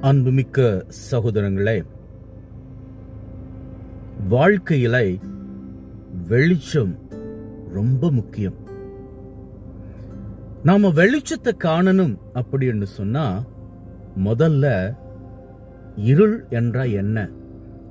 அன்புமிக்க சகோதரங்களே வாழ்க்கையில வெளிச்சம் ரொம்ப முக்கியம். நாம வெளிச்சத்தை காணணும் அப்படின்னு சொன்னா முதல்ல இருள் என்றா என்ன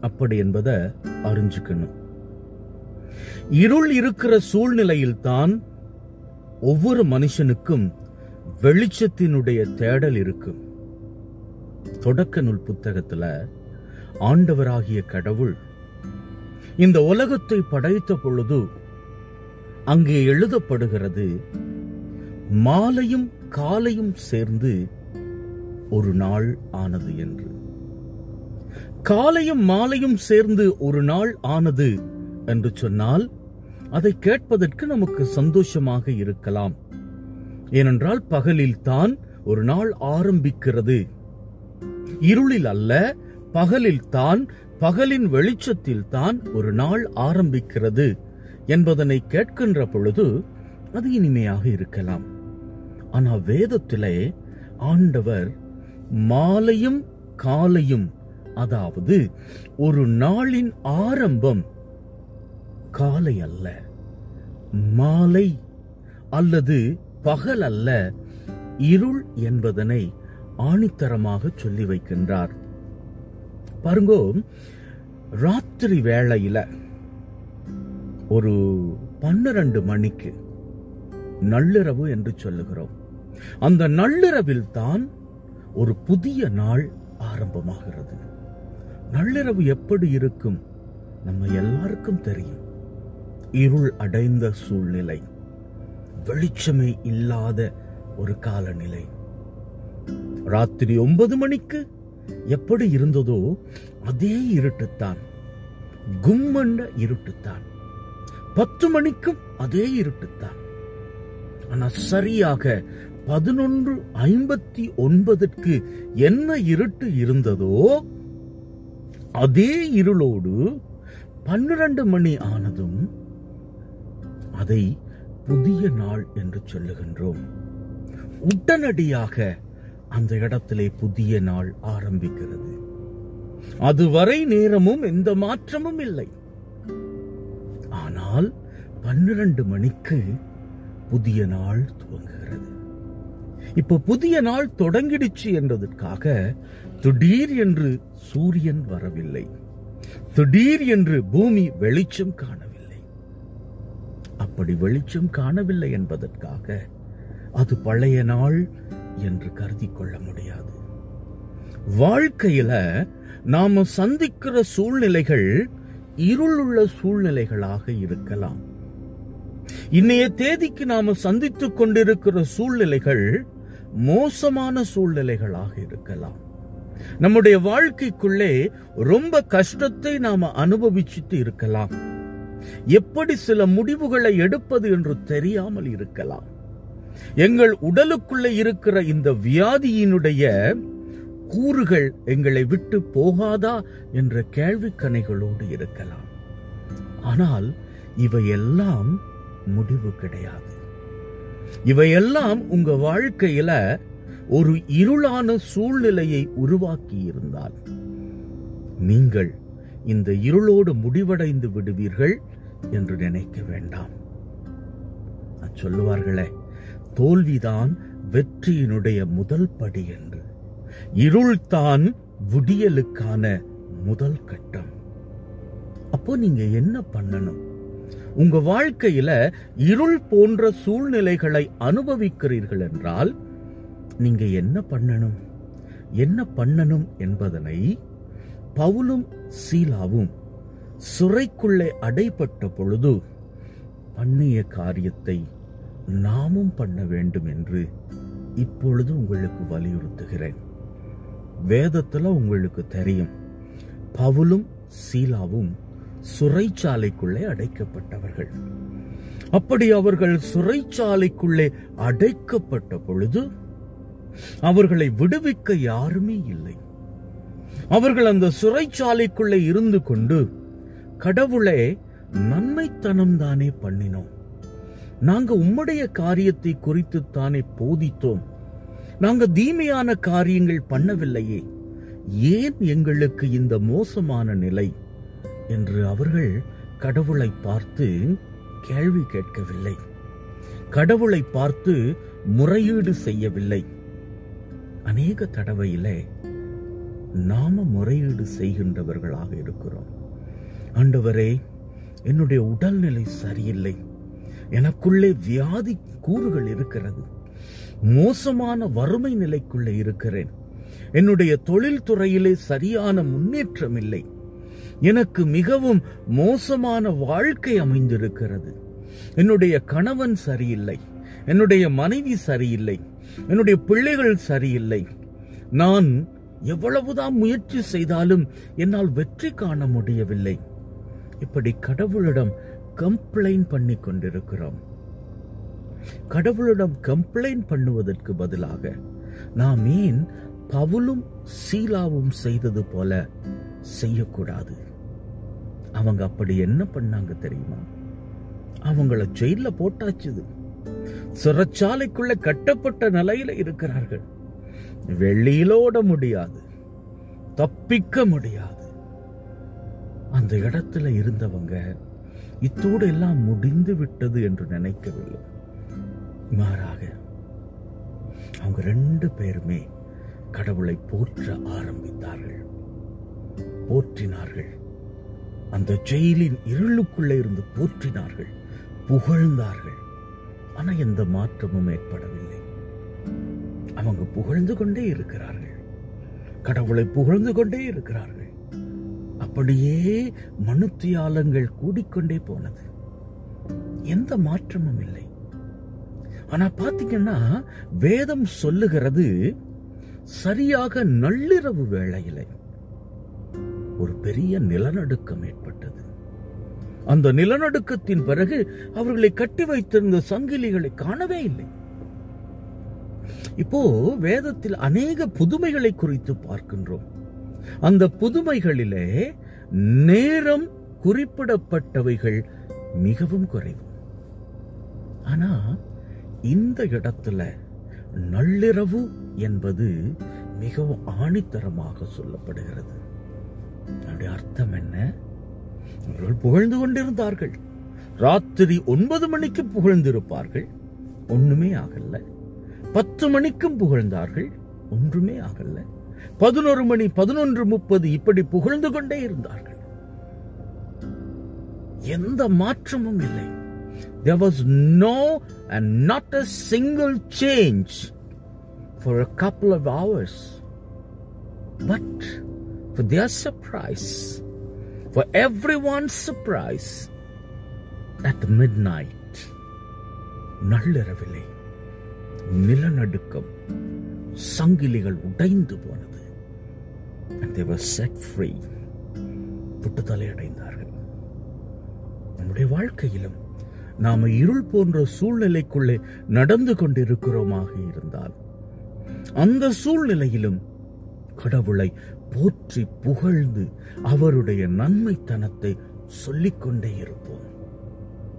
அப்படி என்பதை அறிஞ்சுக்கணும். இருள் இருக்கிற சூழ்நிலையில்தான் ஒவ்வொரு மனுஷனுக்கும் வெளிச்சத்தினுடைய தேடல் இருக்கும். தொடக்க நூல் புத்தகத்துல ஆண்டவராகிய கடவுள் இந்த உலகத்தை படைத்த பொழுது அங்கே எழுதப்படுகிறது மாலையும் காலையும் சேர்ந்து ஒரு நாள் ஆனது என்று. காலையும் மாலையும் சேர்ந்து ஒரு நாள் ஆனது என்று சொன்னால் அதை கேட்பதற்கு நமக்கு சந்தோஷமாக இருக்கலாம். ஏனென்றால் பகலில் தான் ஒரு நாள் ஆரம்பிக்கிறது. இருளில் அல்ல பகலில் தான் பகலின் வெளிச்சத்தில் தான் ஒரு நாள் ஆரம்பிக்கிறது என்பதனை கேட்கின்ற பொழுது அது இனிமையாக இருக்கலாம். ஆனால் வேதத்திலே ஆண்டவர் மாலையும் காலையும் அதாவது ஒரு நாளின் ஆரம்பம் காலை அல்ல மாலை அல்லது பகல் அல்ல இருள் என்பதனை ஆணித்தரமாக சொல்லி வைக்கின்றார். பாருங்கோ ராத்திரி வேளையில ஒரு பன்னிரண்டு மணிக்கு நள்ளிரவு என்று சொல்லுகிறோம். அந்த நள்ளிரவில் தான் ஒரு புதிய நாள் ஆரம்பமாகிறது. நள்ளிரவு எப்படி இருக்கும்? நம்ம எல்லாருக்கும் தெரியும். இருள் அடைந்த சூழ்நிலை வெளிச்சமே இல்லாத ஒரு காலநிலை. ராத்திரி ஒன்பது மணிக்கு எப்படி இருந்ததோ அதே இருட்டுத்தான். கும்மண்ட இருட்டுத்தான். பத்து மணிக்கும் அதே இருட்டுத்தான். ஆனா சரியாக பதினொன்று ஐம்பத்தி ஒன்பதற்கு என்ன இருட்டு இருந்ததோ அதே இருளோடு பன்னிரண்டு மணி ஆனதும் அதை புதிய நாள் என்று சொல்லுகின்றோம். உடனடியாக அந்த இடத்திலே புதிய நாள் ஆரம்பிக்கிறது. அதுவரை நேரமும் எந்த மாற்றமும் இல்லை. ஆனால் பன்னிரண்டு மணிக்கு புதிய நாள் துவங்குகிறது. இப்ப புதிய நாள் தொடங்கிடுச்சு என்றதற்காக திடீர் என்று சூரியன் வரவில்லை. திடீர் என்று பூமி வெளிச்சம் காணவில்லை. அப்படி வெளிச்சம் காணவில்லை என்பதற்காக அது பழைய நாள் என்று கருதி கொள்ள முடியாது. வாழ்க்கையில நாம சந்திக்கிற சூழ்நிலைகள் இருளுள்ள சூழ்நிலைகளாக இருக்கலாம். இன்னைய தேதிக்கு நாம சந்தித்துக் கொண்டிருக்கிற சூழ்நிலைகள் மோசமான சூழ்நிலைகளாக இருக்கலாம். நம்முடைய வாழ்க்கைக்குள்ளே ரொம்ப கஷ்டத்தை நாம அனுபவிச்சுட்டு இருக்கலாம். எப்படி சில முடிவுகளை எடுப்பது என்று தெரியாமல் இருக்கலாம். எங்கள் உடலுக்குள்ளே இருக்கிற இந்த வியாதியினுடைய கூறுகள் எங்களை விட்டு போகாதா என்ற கேள்விக்கணைகளோடு இருக்கலாம். ஆனால் இவையெல்லாம் முடிவு கிடையாது. இவையெல்லாம் உங்க வாழ்க்கையில ஒரு இருளான சூழ்நிலையை உருவாக்கி இருந்தால் நீங்கள் இந்த இருளோடு முடிவடைந்து விடுவீர்கள் என்று நினைக்க வேண்டாம். சொல்லுவார்களே தோல்விதான் வெற்றியினுடைய முதல் படி என்று. இருள்தான் விடியலுக்கான முதல் கட்டம். அப்போ நீங்க என்ன பண்ணணும்? உங்க வாழ்க்கையில இருள் போன்ற சூழ்நிலைகளை அனுபவிக்கிறீர்கள் என்றால் நீங்க என்ன பண்ணணும்? என்ன பண்ணணும் என்பதனை பவுலும் சீலாவும் சிறைக்குள்ளே அடைப்பட்ட பொழுது பண்ணிய காரியத்தை நாமும் பண்ண வேண்டும் என்று இப்பொழுது உங்களுக்கு வலியுறுத்துகிறேன். வேதத்துல உங்களுக்கு தெரியும் பவுலும் சீலாவும் சுரைச்சாலைக்குள்ளே அடைக்கப்பட்டவர்கள். அப்படி அவர்கள் சுரைச்சாலைக்குள்ளே அடைக்கப்பட்ட பொழுது அவர்களை விடுவிக்க யாருமே இல்லை. அவர்கள் அந்த சுரைச்சாலைக்குள்ளே இருந்து கொண்டு கடவுளே நன்மைத்தனம் தானே பண்ணினோம். நாங்க உம்முடைய காரியத்தை குறித்து தானே போதித்தோம். நாங்க தீமையான காரியங்கள் பண்ணவில்லையே. ஏன் எங்களுக்கு இந்த மோசமான நிலை? என்று அவர்கள் கடவுளை பார்த்து கேள்வி கேட்கவில்லை. கடவுளை பார்த்து முறையீடு செய்யவில்லை. அநேக தடவையிலே நாம முறையீடு செய்கின்றவர்களாக இருக்கிறோம். ஆண்டவரே என்னுடைய உடல்நிலை சரியில்லை. எனக்குள்ளே வியாதி கூறுகள் இருக்கிறது. மோசமான வறுமை நிலைக்குள்ளே இருக்கிறேன். என்னுடைய தொழில்துறையிலே சரியான முன்னேற்றம் இல்லை. எனக்கு மிகவும் மோசமான வாழ்க்கை அமைந்திருக்கிறது. என்னுடைய கணவன் சரியில்லை. என்னுடைய மனைவி சரியில்லை. என்னுடைய பிள்ளைகள் சரியில்லை. நான் எவ்வளவுதான் முயற்சி செய்தாலும் என்னால் வெற்றி காண முடியவில்லை. இப்படி கடவுளிடம் கம்ப்ளைண்ட் பண்ணி கொண்டிருக்கிறோம் கடவுளிடம் கம்ப்ளைண்ட் பண்ணுவதற்கு பதிலாக நாம் ஏன் பவுலும் சீலாவும் செய்தது போல செய்யக்கூடாது? அவங்க அப்படி என்ன பண்ணாங்க தெரியுமா? அவங்கள ஜெயில போட்டாச்சுது சிறைச்சாலைக்குள்ள கட்டப்பட்ட நிலையில இருக்கிறார்கள். வெளியிலோட முடியாது. தப்பிக்க முடியாது. அந்த இடத்துல இருந்தவங்க இத்தோடு எல்லாம் முடிந்து விட்டது என்று நினைக்கவில்லை. மாறாக அவங்க ரெண்டு பேருமே கடவுளை போற்ற ஆரம்பித்தார்கள். போற்றினார்கள். அந்த ஜெயிலின் இருளுக்குள்ளே இருந்து போற்றினார்கள். புகழ்ந்தார்கள். ஆனா எந்த மாற்றமும் ஏற்படவில்லை. அவங்க புகழ்ந்து கொண்டே இருக்கிறார்கள். கடவுளை புகழ்ந்து கொண்டே இருக்கிறார்கள். அப்படியே மனுத்தியாலங்கள் கூடிக்கொண்டே போனது. எந்த மாற்றமும் இல்லை. ஆனா பாத்தீங்கன்னா வேதம் சொல்லுகிறது சரியாக நள்ளிரவு வேளையில ஒரு பெரிய நிலநடுக்கம் ஏற்பட்டது. அந்த நிலநடுக்கத்தின் பிறகு அவர்களை கட்டி வைத்திருந்த சங்கிலிகளை காணவே இல்லை. இப்போ வேதத்தில் அநேக புதுமைகளை குறித்து பார்க்கின்றோம். அந்த புதுமைகளிலே நேரம் குறிப்பிடப்பட்டவைகள் மிகவும் குறைவு. ஆனா இந்த இடத்துல நள்ளிரவு என்பது மிகவும் ஆணித்தரமாக சொல்லப்படுகிறது. அதனுடைய அர்த்தம் என்ன? அவர்கள் புகழ்ந்து கொண்டிருந்தார்கள். ராத்திரி ஒன்பது மணிக்கு புகழ்ந்திருப்பார்கள். ஒண்ணுமே ஆகல. பத்து மணிக்கும் புகழ்ந்தார்கள். ஒன்றுமே ஆகல. பதினொரு மணி பதினொன்று முப்பது இப்படி புகழ்ந்து கொண்டே இருந்தார்கள் எந்த மாற்றமும் இல்லை there was no and not a single change for a couple of hours but for their surprise for everyone's surprise at midnight நள்ளிரவிலே நிலநடுக்கம் சங்கிலிகள் உடைந்து போனது தே வர் செட் ஃப்ரீ புட்டுத்தலை அடைந்தார்கள். நம்முடைய வாழ்க்கையிலும் நாம இருள் போன்ற சூழ்நிலைக்குள்ளே நடந்து கொண்டிருக்கிறோமாக இருந்தால் அந்த சூழ்நிலையிலும் கடவுளை போற்றி புகழ்ந்து அவருடைய நன்மைத்தனத்தை சொல்லிக்கொண்டே இருப்போம்.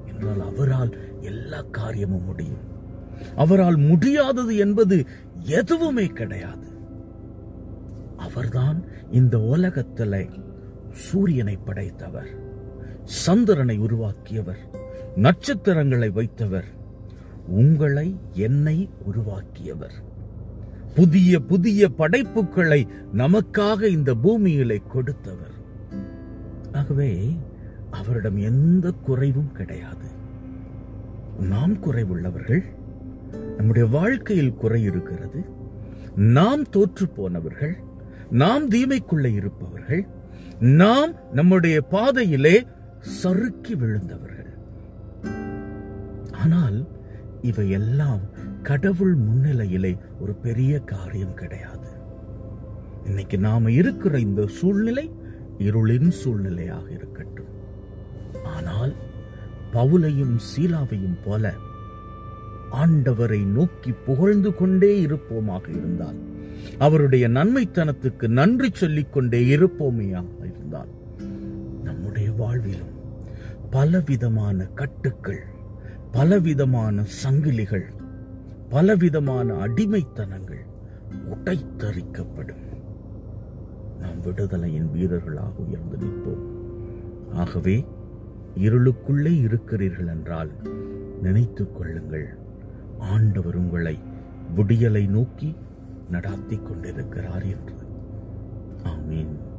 என்றால் அவரால் எல்லா காரியமும் முடியும். அவரால் முடியாதது என்பது எதுவுமே கிடையாது. அவர்தான் இந்த உலகத்தில் சூரியனை படைத்தவர் சந்திரனை உருவாக்கியவர் நட்சத்திரங்களை வைத்தவர் உங்களை என்னை உருவாக்கியவர். புதிய புதிய படைப்புகளை நமக்காக இந்த பூமியிலே கொடுத்தவர். ஆகவே அவரிடம் எந்த குறைவும் கிடையாது. நாம் குறைவுள்ளவர்கள் நம்முடைய வாழ்க்கையில் குறை இருக்கிறது. நாம் தோற்று போனவர்கள் நாம் தீமைக்குள்ளே இருப்பவர்கள் நாம் நம்முடைய பாதையிலே சறுக்கி விழுந்தவர்கள். ஆனால் இவையெல்லாம் கடவுள் முன்னிலையிலே ஒரு பெரிய காரியம் கிடையாது. இன்னைக்கு நாம இருக்கிற இந்த சூழ்நிலை இருளின் சூழ்நிலையாக இருக்கட்டும். ஆனால் பவுலையும் சீலாவையும் போல ஆண்டவரை நோக்கி புகழ்ந்து கொண்டே இருப்போமாக இருந்தால் அவருடைய நன்மைத்தனத்துக்கு நன்றி சொல்லிக் கொண்டே இருப்போமையாக இருந்தால் நம்முடைய வாழ்விலும் பலவிதமான கட்டுக்கள் பலவிதமான சங்கிலிகள் பலவிதமான அடிமைத்தனங்கள் உடைத்தறிக்கப்படும் விடுதலையின் வீரர்களாக உயர்ந்து நிற்போம். ஆகவே இருளுக்குள்ளே இருக்கிறீர்கள் என்றால் நினைத்துக் கொள்ளுங்கள். ஆண்டவர் உங்களை விடியலை நோக்கி நடாத்திக் கொண்டிருக்கிறார் என்று. ஆமீன்.